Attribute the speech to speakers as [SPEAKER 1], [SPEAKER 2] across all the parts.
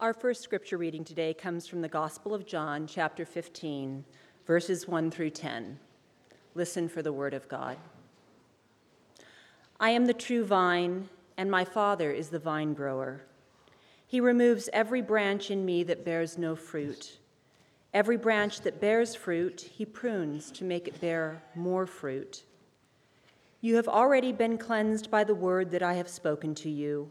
[SPEAKER 1] Our first scripture reading today comes from the Gospel of John, chapter 15, verses 1 through 10. Listen for the word of God. I am the true vine, and my Father is the vine grower. He removes every branch in me that bears no fruit. Every branch that bears fruit, he prunes to make it bear more fruit. You have already been cleansed by the word that I have spoken to you.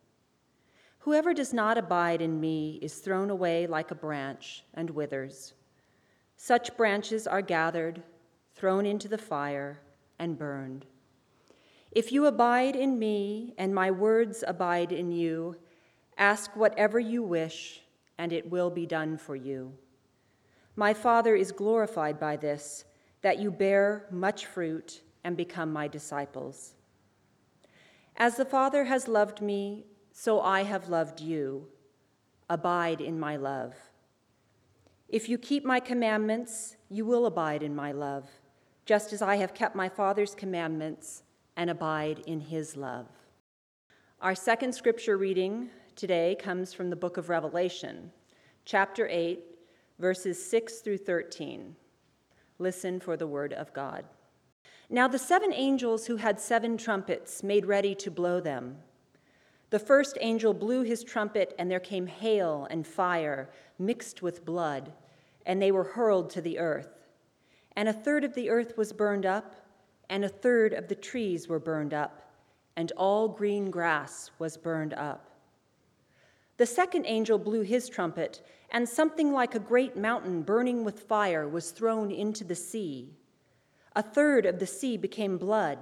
[SPEAKER 1] Whoever does not abide in me is thrown away like a branch and withers. Such branches are gathered, thrown into the fire, and burned. If you abide in me and my words abide in you, ask whatever you wish, and it will be done for you. My Father is glorified by this, that you bear much fruit and become my disciples. As the Father has loved me, so I have loved you. Abide in my love. If you keep my commandments, you will abide in my love, just as I have kept my Father's commandments and abide in his love. Our second scripture reading today comes from the book of Revelation, chapter 8, verses 6 through 13. Listen for the word of God. Now the seven angels who had seven trumpets made ready to blow them. The first angel blew his trumpet, and there came hail and fire mixed with blood, and they were hurled to the earth. And a third of the earth was burned up, and a third of the trees were burned up, and all green grass was burned up. The second angel blew his trumpet, and something like a great mountain burning with fire was thrown into the sea. A third of the sea became blood,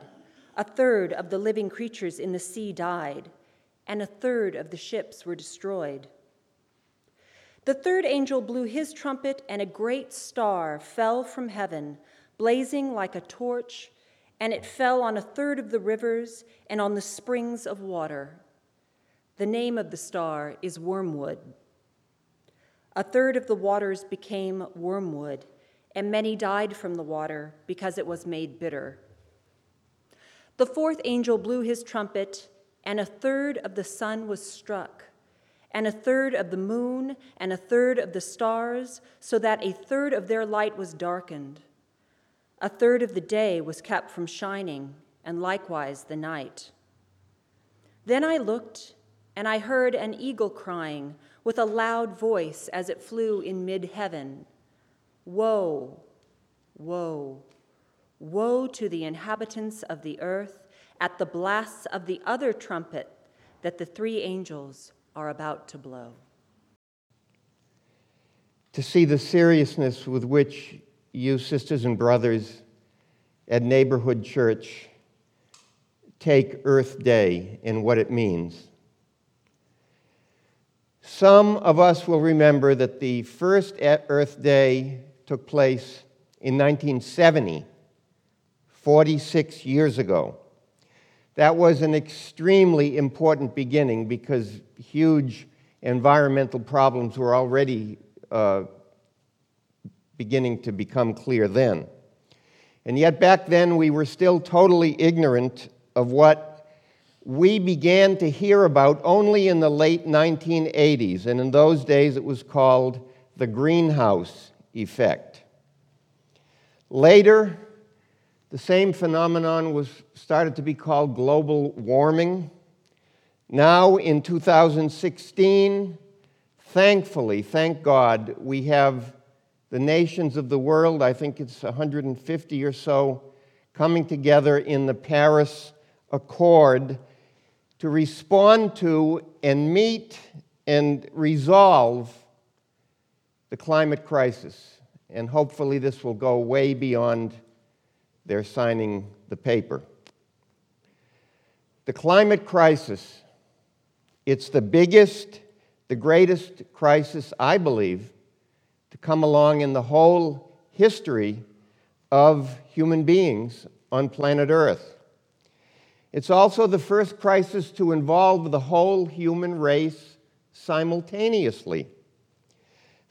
[SPEAKER 1] a third of the living creatures in the sea died and a third of the ships were destroyed. The third angel blew his trumpet, and a great star fell from heaven, blazing like a torch, and it fell on a third of the rivers and on the springs of water. The name of the star is Wormwood. A third of the waters became wormwood, and many died from the water because it was made bitter. The fourth angel blew his trumpet and a third of the sun was struck, and a third of the moon, and a third of the stars, so that a third of their light was darkened. A third of the day was kept from shining, and likewise the night. Then I looked, and I heard an eagle crying with a loud voice as it flew in mid heaven Woe, woe, woe to the inhabitants of the earth at the blasts of the other trumpet that the three angels are about to blow.
[SPEAKER 2] To see the seriousness with which you, sisters and brothers at Neighborhood Church, take Earth Day and what it means. Some of us will remember that the first Earth Day took place in 1970, 46 years ago. That was an extremely important beginning because huge environmental problems were already uh, beginning to become clear then. And yet, back then, we were still totally ignorant of what we began to hear about only in the late 1980s. And in those days, it was called the greenhouse effect. Later, the same phenomenon was started to be called global warming. Now, in 2016, thankfully, thank God, we have the nations of the world, I think it's 150 or so, coming together in the Paris Accord to respond to and meet and resolve the climate crisis. And hopefully, this will go way beyond they're signing the paper. The climate crisis, it's the biggest, the greatest crisis, I believe, to come along in the whole history of human beings on planet Earth. It's also the first crisis to involve the whole human race simultaneously.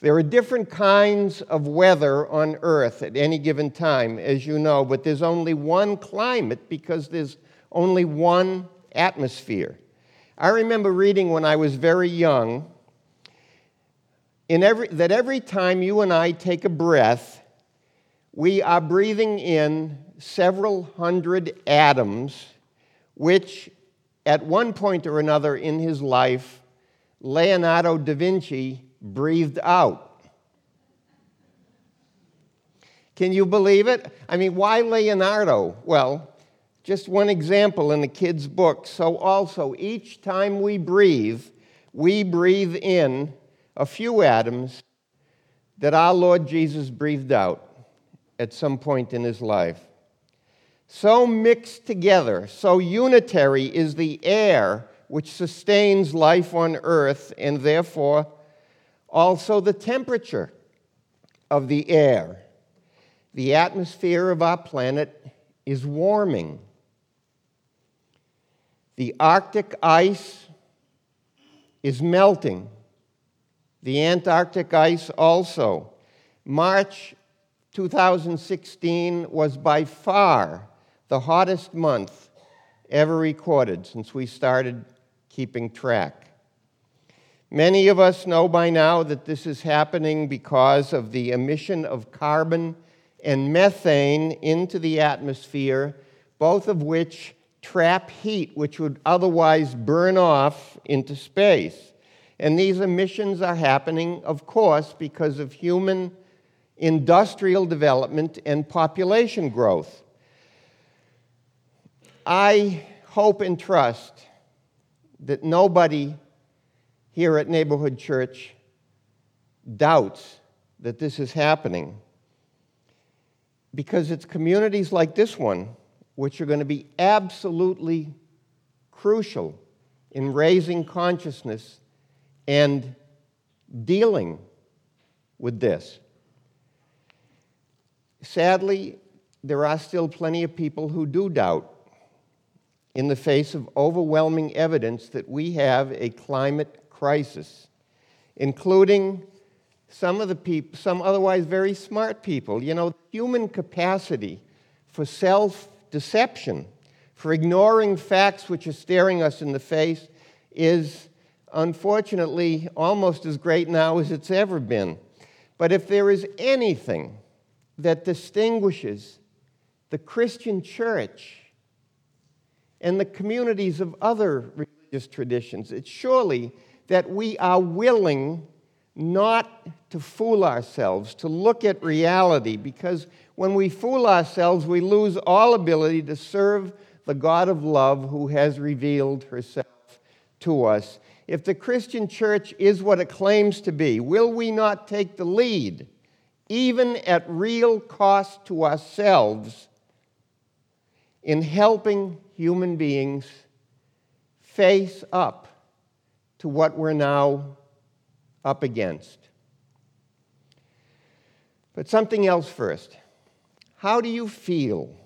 [SPEAKER 2] There are different kinds of weather on Earth at any given time, as you know, but there's only one climate because there's only one atmosphere. I remember reading when I was very young every, that every time you and I take a breath, we are breathing in several hundred atoms, which at one point or another in his life, Leonardo da Vinci breathed out. Can you believe it? I mean, why Leonardo? Well, just one example in the kid's book. So, also, each time we breathe, we breathe in a few atoms that our Lord Jesus breathed out at some point in his life. So mixed together, so unitary is the air which sustains life on earth and therefore also, the temperature of the air. The atmosphere of our planet is warming. The Arctic ice is melting. The Antarctic ice also. March 2016 was by far the hottest month ever recorded since we started keeping track. Many of us know by now that this is happening because of the emission of carbon and methane into the atmosphere, both of which trap heat which would otherwise burn off into space. And these emissions are happening, of course, because of human industrial development and population growth. I hope and trust that nobody here at Neighborhood Church doubts that this is happening because it's communities like this one which are going to be absolutely crucial in raising consciousness and dealing with this. Sadly, there are still plenty of people who do doubt in the face of overwhelming evidence that we have a climate crisis, including some of the people, some otherwise very smart people. You know, human capacity for self deception, for ignoring facts which are staring us in the face, is unfortunately almost as great now as it's ever been. But if there is anything that distinguishes the Christian church and the communities of other religious traditions, it's surely that we are willing not to fool ourselves, to look at reality, because when we fool ourselves, we lose all ability to serve the God of love who has revealed herself to us. If the Christian church is what it claims to be, will we not take the lead, even at real cost to ourselves, in helping human beings face up to what we're now up against. But something else first. How do you feel,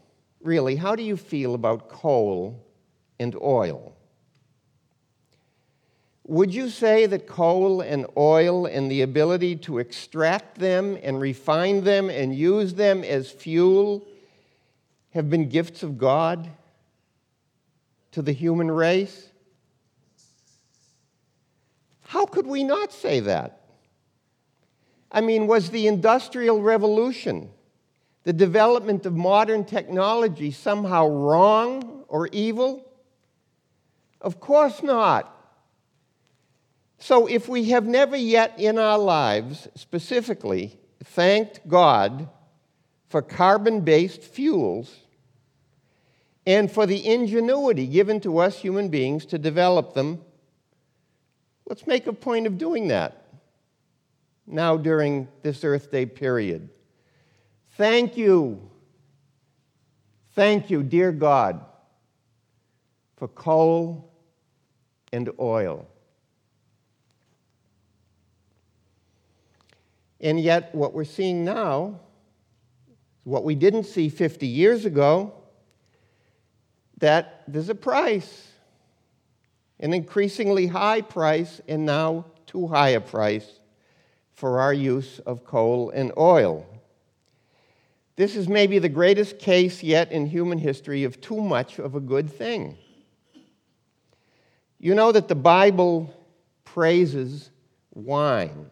[SPEAKER 2] really, how do you feel about coal and oil? Would you say that coal and oil and the ability to extract them and refine them and use them as fuel have been gifts of God to the human race? How could we not say that? I mean, was the Industrial Revolution, the development of modern technology, somehow wrong or evil? Of course not. So, if we have never yet in our lives specifically thanked God for carbon based fuels and for the ingenuity given to us human beings to develop them Let's make a point of doing that now during this Earth Day period. Thank you. Thank you, dear God, for coal and oil. And yet, what we're seeing now What we didn't see 50 years ago, that there's a price, an increasingly high price, and now too high a price for our use of coal and oil. This is maybe the greatest case yet in human history of too much of a good thing. You know that the Bible praises wine.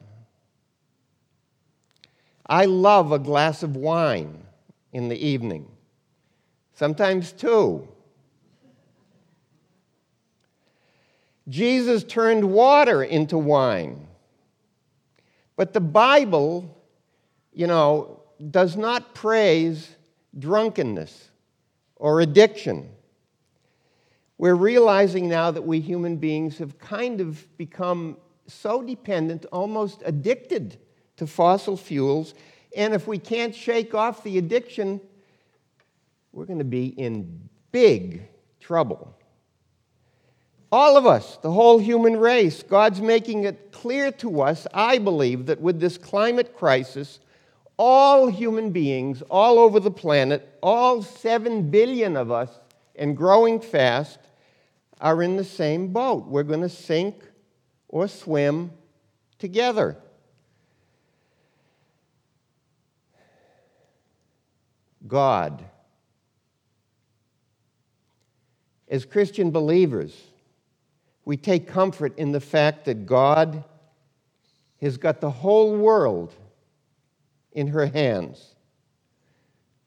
[SPEAKER 2] I love a glass of wine in the evening, sometimes two. Jesus turned water into wine. But the Bible, you know, does not praise drunkenness or addiction. We're realizing now that we human beings have kind of become so dependent, almost addicted to fossil fuels. And if we can't shake off the addiction, we're going to be in big trouble. All of us, the whole human race, God's making it clear to us, I believe, that with this climate crisis, all human beings all over the planet, all 7 billion of us, and growing fast, are in the same boat. We're going to sink or swim together. God. As Christian believers, we take comfort in the fact that God has got the whole world in her hands.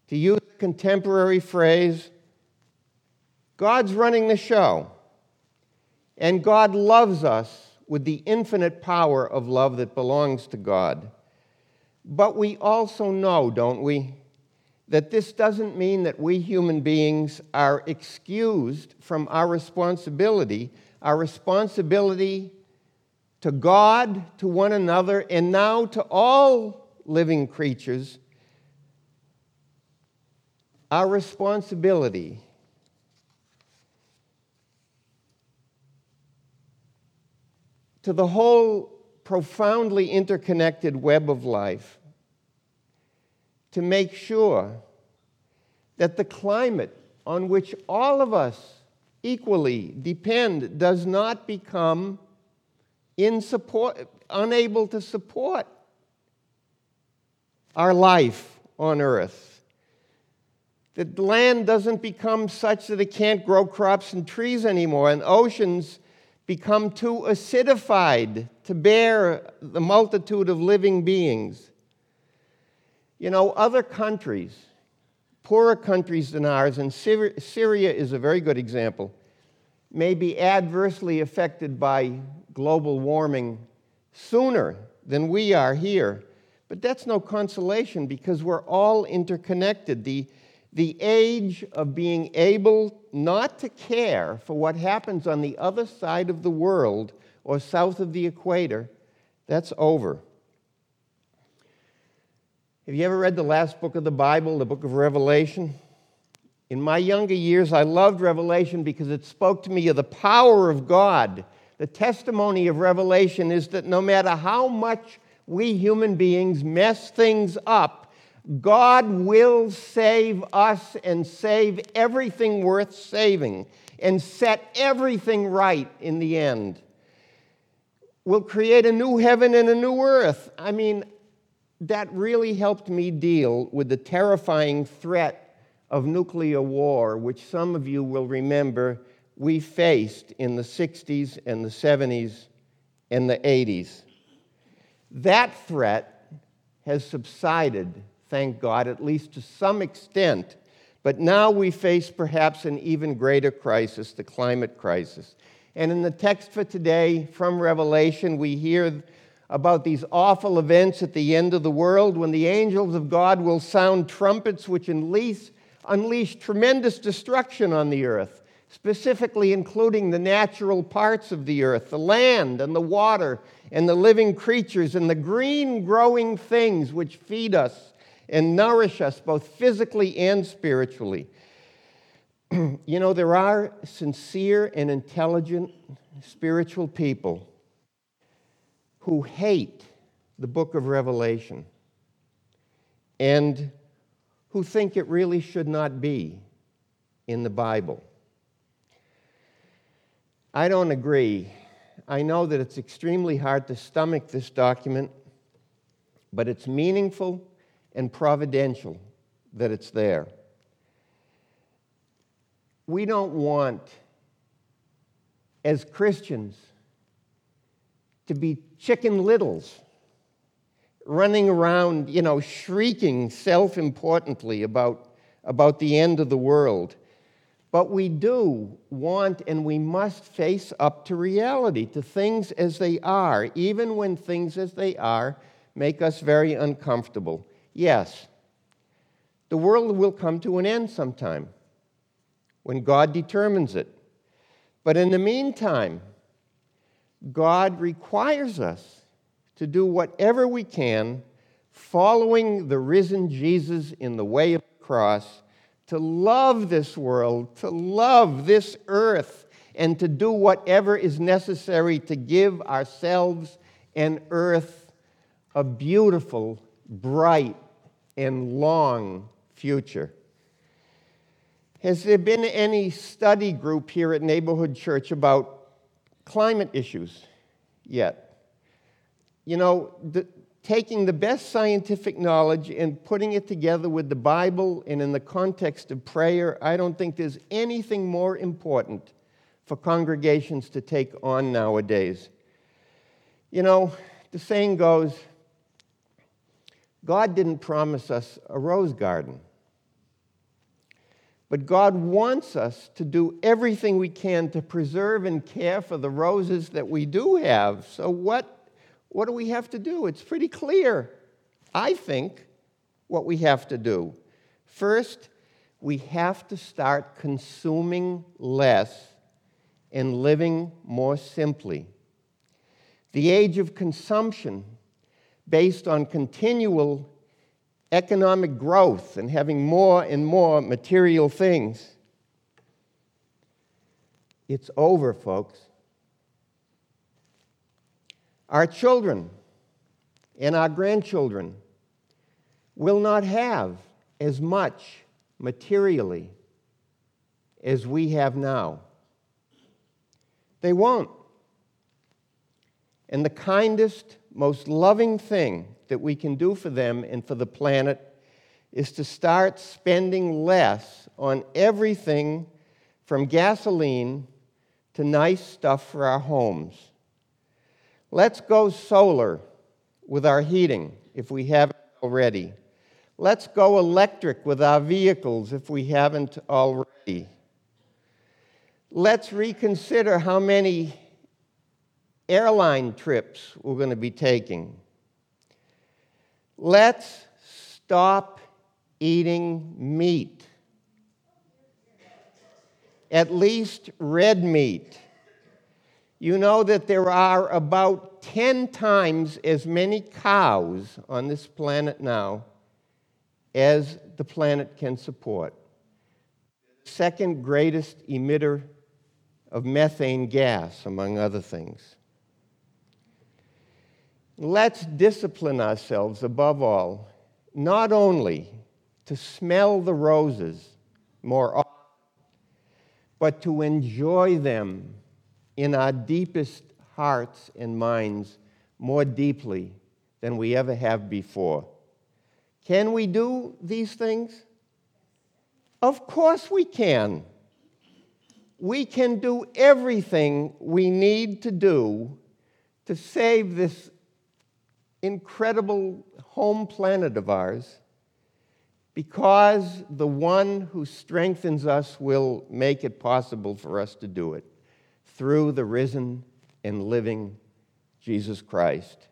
[SPEAKER 2] To use a contemporary phrase, God's running the show. And God loves us with the infinite power of love that belongs to God. But we also know, don't we, that this doesn't mean that we human beings are excused from our responsibility, our responsibility to God, to one another, and now to all living creatures, our responsibility to the whole profoundly interconnected web of life to make sure that the climate on which all of us equally depend does not become support, unable to support our life on earth. That land doesn't become such that it can't grow crops and trees anymore, and oceans become too acidified to bear the multitude of living beings. You know, other countries, poorer countries than ours, and Syria is a very good example, may be adversely affected by global warming sooner than we are here. But that's no consolation because we're all interconnected. The, the age of being able not to care for what happens on the other side of the world or south of the equator, that's over. Have you ever read the last book of the Bible, the book of Revelation? In my younger years, I loved Revelation because it spoke to me of the power of God. The testimony of Revelation is that no matter how much we human beings mess things up, God will save us and save everything worth saving and set everything right in the end. We'll create a new heaven and a new earth. I mean, that really helped me deal with the terrifying threat of nuclear war, which some of you will remember we faced in the 60s and the 70s and the 80s. That threat has subsided thank God, at least to some extent. But now we face perhaps an even greater crisis, the climate crisis. And in the text for today from Revelation, we hear about these awful events at the end of the world when the angels of God will sound trumpets which unleash, unleash tremendous destruction on the earth, specifically including the natural parts of the earth, the land and the water and the living creatures and the green growing things which feed us and nourish us both physically and spiritually. you know, there are sincere and intelligent spiritual people who hate the book of Revelation and who think it really should not be in the Bible. I don't agree. I know that it's extremely hard to stomach this document, but it's meaningful and providential that it's there. We don't want, as Christians, to be chicken littles running around, you know, shrieking self importantly about, about the end of the world. But we do want and we must face up to reality, to things as they are, even when things as they are make us very uncomfortable. Yes, the world will come to an end sometime when God determines it. But in the meantime, God requires us to do whatever we can, following the risen Jesus in the way of the cross, to love this world, to love this earth, and to do whatever is necessary to give ourselves and earth a beautiful, bright, and long future. Has there been any study group here at Neighborhood Church about climate issues yet? you know, the, taking the best scientific knowledge and putting it together with the Bible and in the context of prayer, I don't think there's anything more important for congregations to take on nowadays. You know, the saying goes God didn't promise us a rose garden. But God wants us to do everything we can to preserve and care for the roses that we do have. So, what what do we have to do? It's pretty clear, I think, what we have to do. First, we have to start consuming less and living more simply. The age of consumption, based on continual economic growth and having more and more material things, it's over, folks. Our children and our grandchildren will not have as much materially as we have now. They won't. And the kindest, most loving thing that we can do for them and for the planet is to start spending less on everything from gasoline to nice stuff for our homes. Let's go solar with our heating if we haven't already. Let's go electric with our vehicles if we haven't already. Let's reconsider how many airline trips we're going to be taking. Let's stop eating meat, at least red meat you know that there are about 10 times as many cows on this planet now as the planet can support. Second greatest emitter of methane gas, among other things. Let's discipline ourselves above all, not only to smell the roses more often, but to enjoy them in our deepest hearts and minds more deeply than we ever have before. Can we do these things? Of course we can. We can do everything we need to do to save this incredible home planet of ours because the one who strengthens us will make it possible for us to do it through the risen and living Jesus Christ.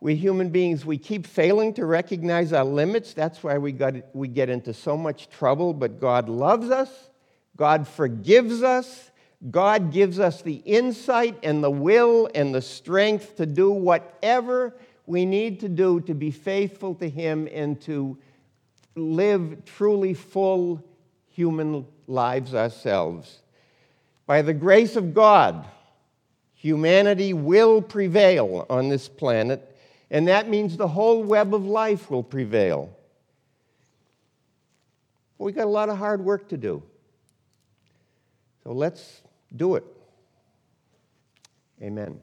[SPEAKER 2] We human beings, we keep failing to recognize our limits. That's why we, got, we get into so much trouble. But God loves us, God forgives us, God gives us the insight and the will and the strength to do whatever we need to do to be faithful to Him and to live truly full human lives ourselves. By the grace of God, humanity will prevail on this planet, and that means the whole web of life will prevail. But we got a lot of hard work to do. So let's do it. Amen.